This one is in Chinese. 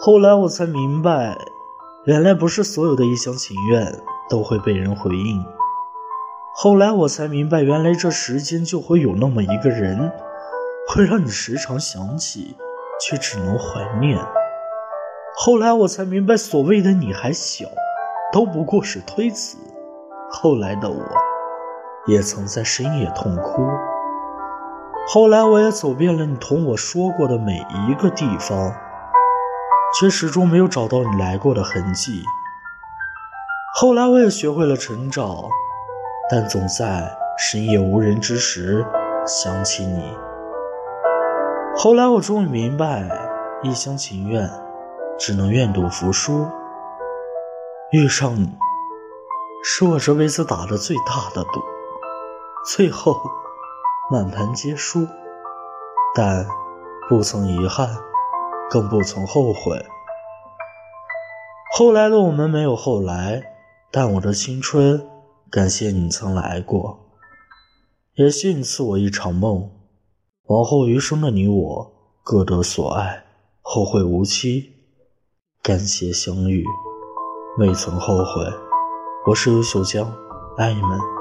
后来我才明白，原来不是所有的一厢情愿都会被人回应。后来我才明白，原来这世间就会有那么一个人，会让你时常想起，却只能怀念。后来我才明白，所谓的你还小，都不过是推辞。后来的我，也曾在深夜痛哭。后来我也走遍了你同我说过的每一个地方。却始终没有找到你来过的痕迹。后来我也学会了成长，但总在深夜无人之时想起你。后来我终于明白，一厢情愿只能愿赌服输。遇上你，是我这辈子打的最大的赌，最后满盘皆输，但不曾遗憾。更不曾后悔。后来的我们没有后来，但我的青春，感谢你曾来过，也谢你赐我一场梦。往后余生的你我各得所爱，后会无期。感谢相遇，未曾后悔。我是优秀江，爱你们。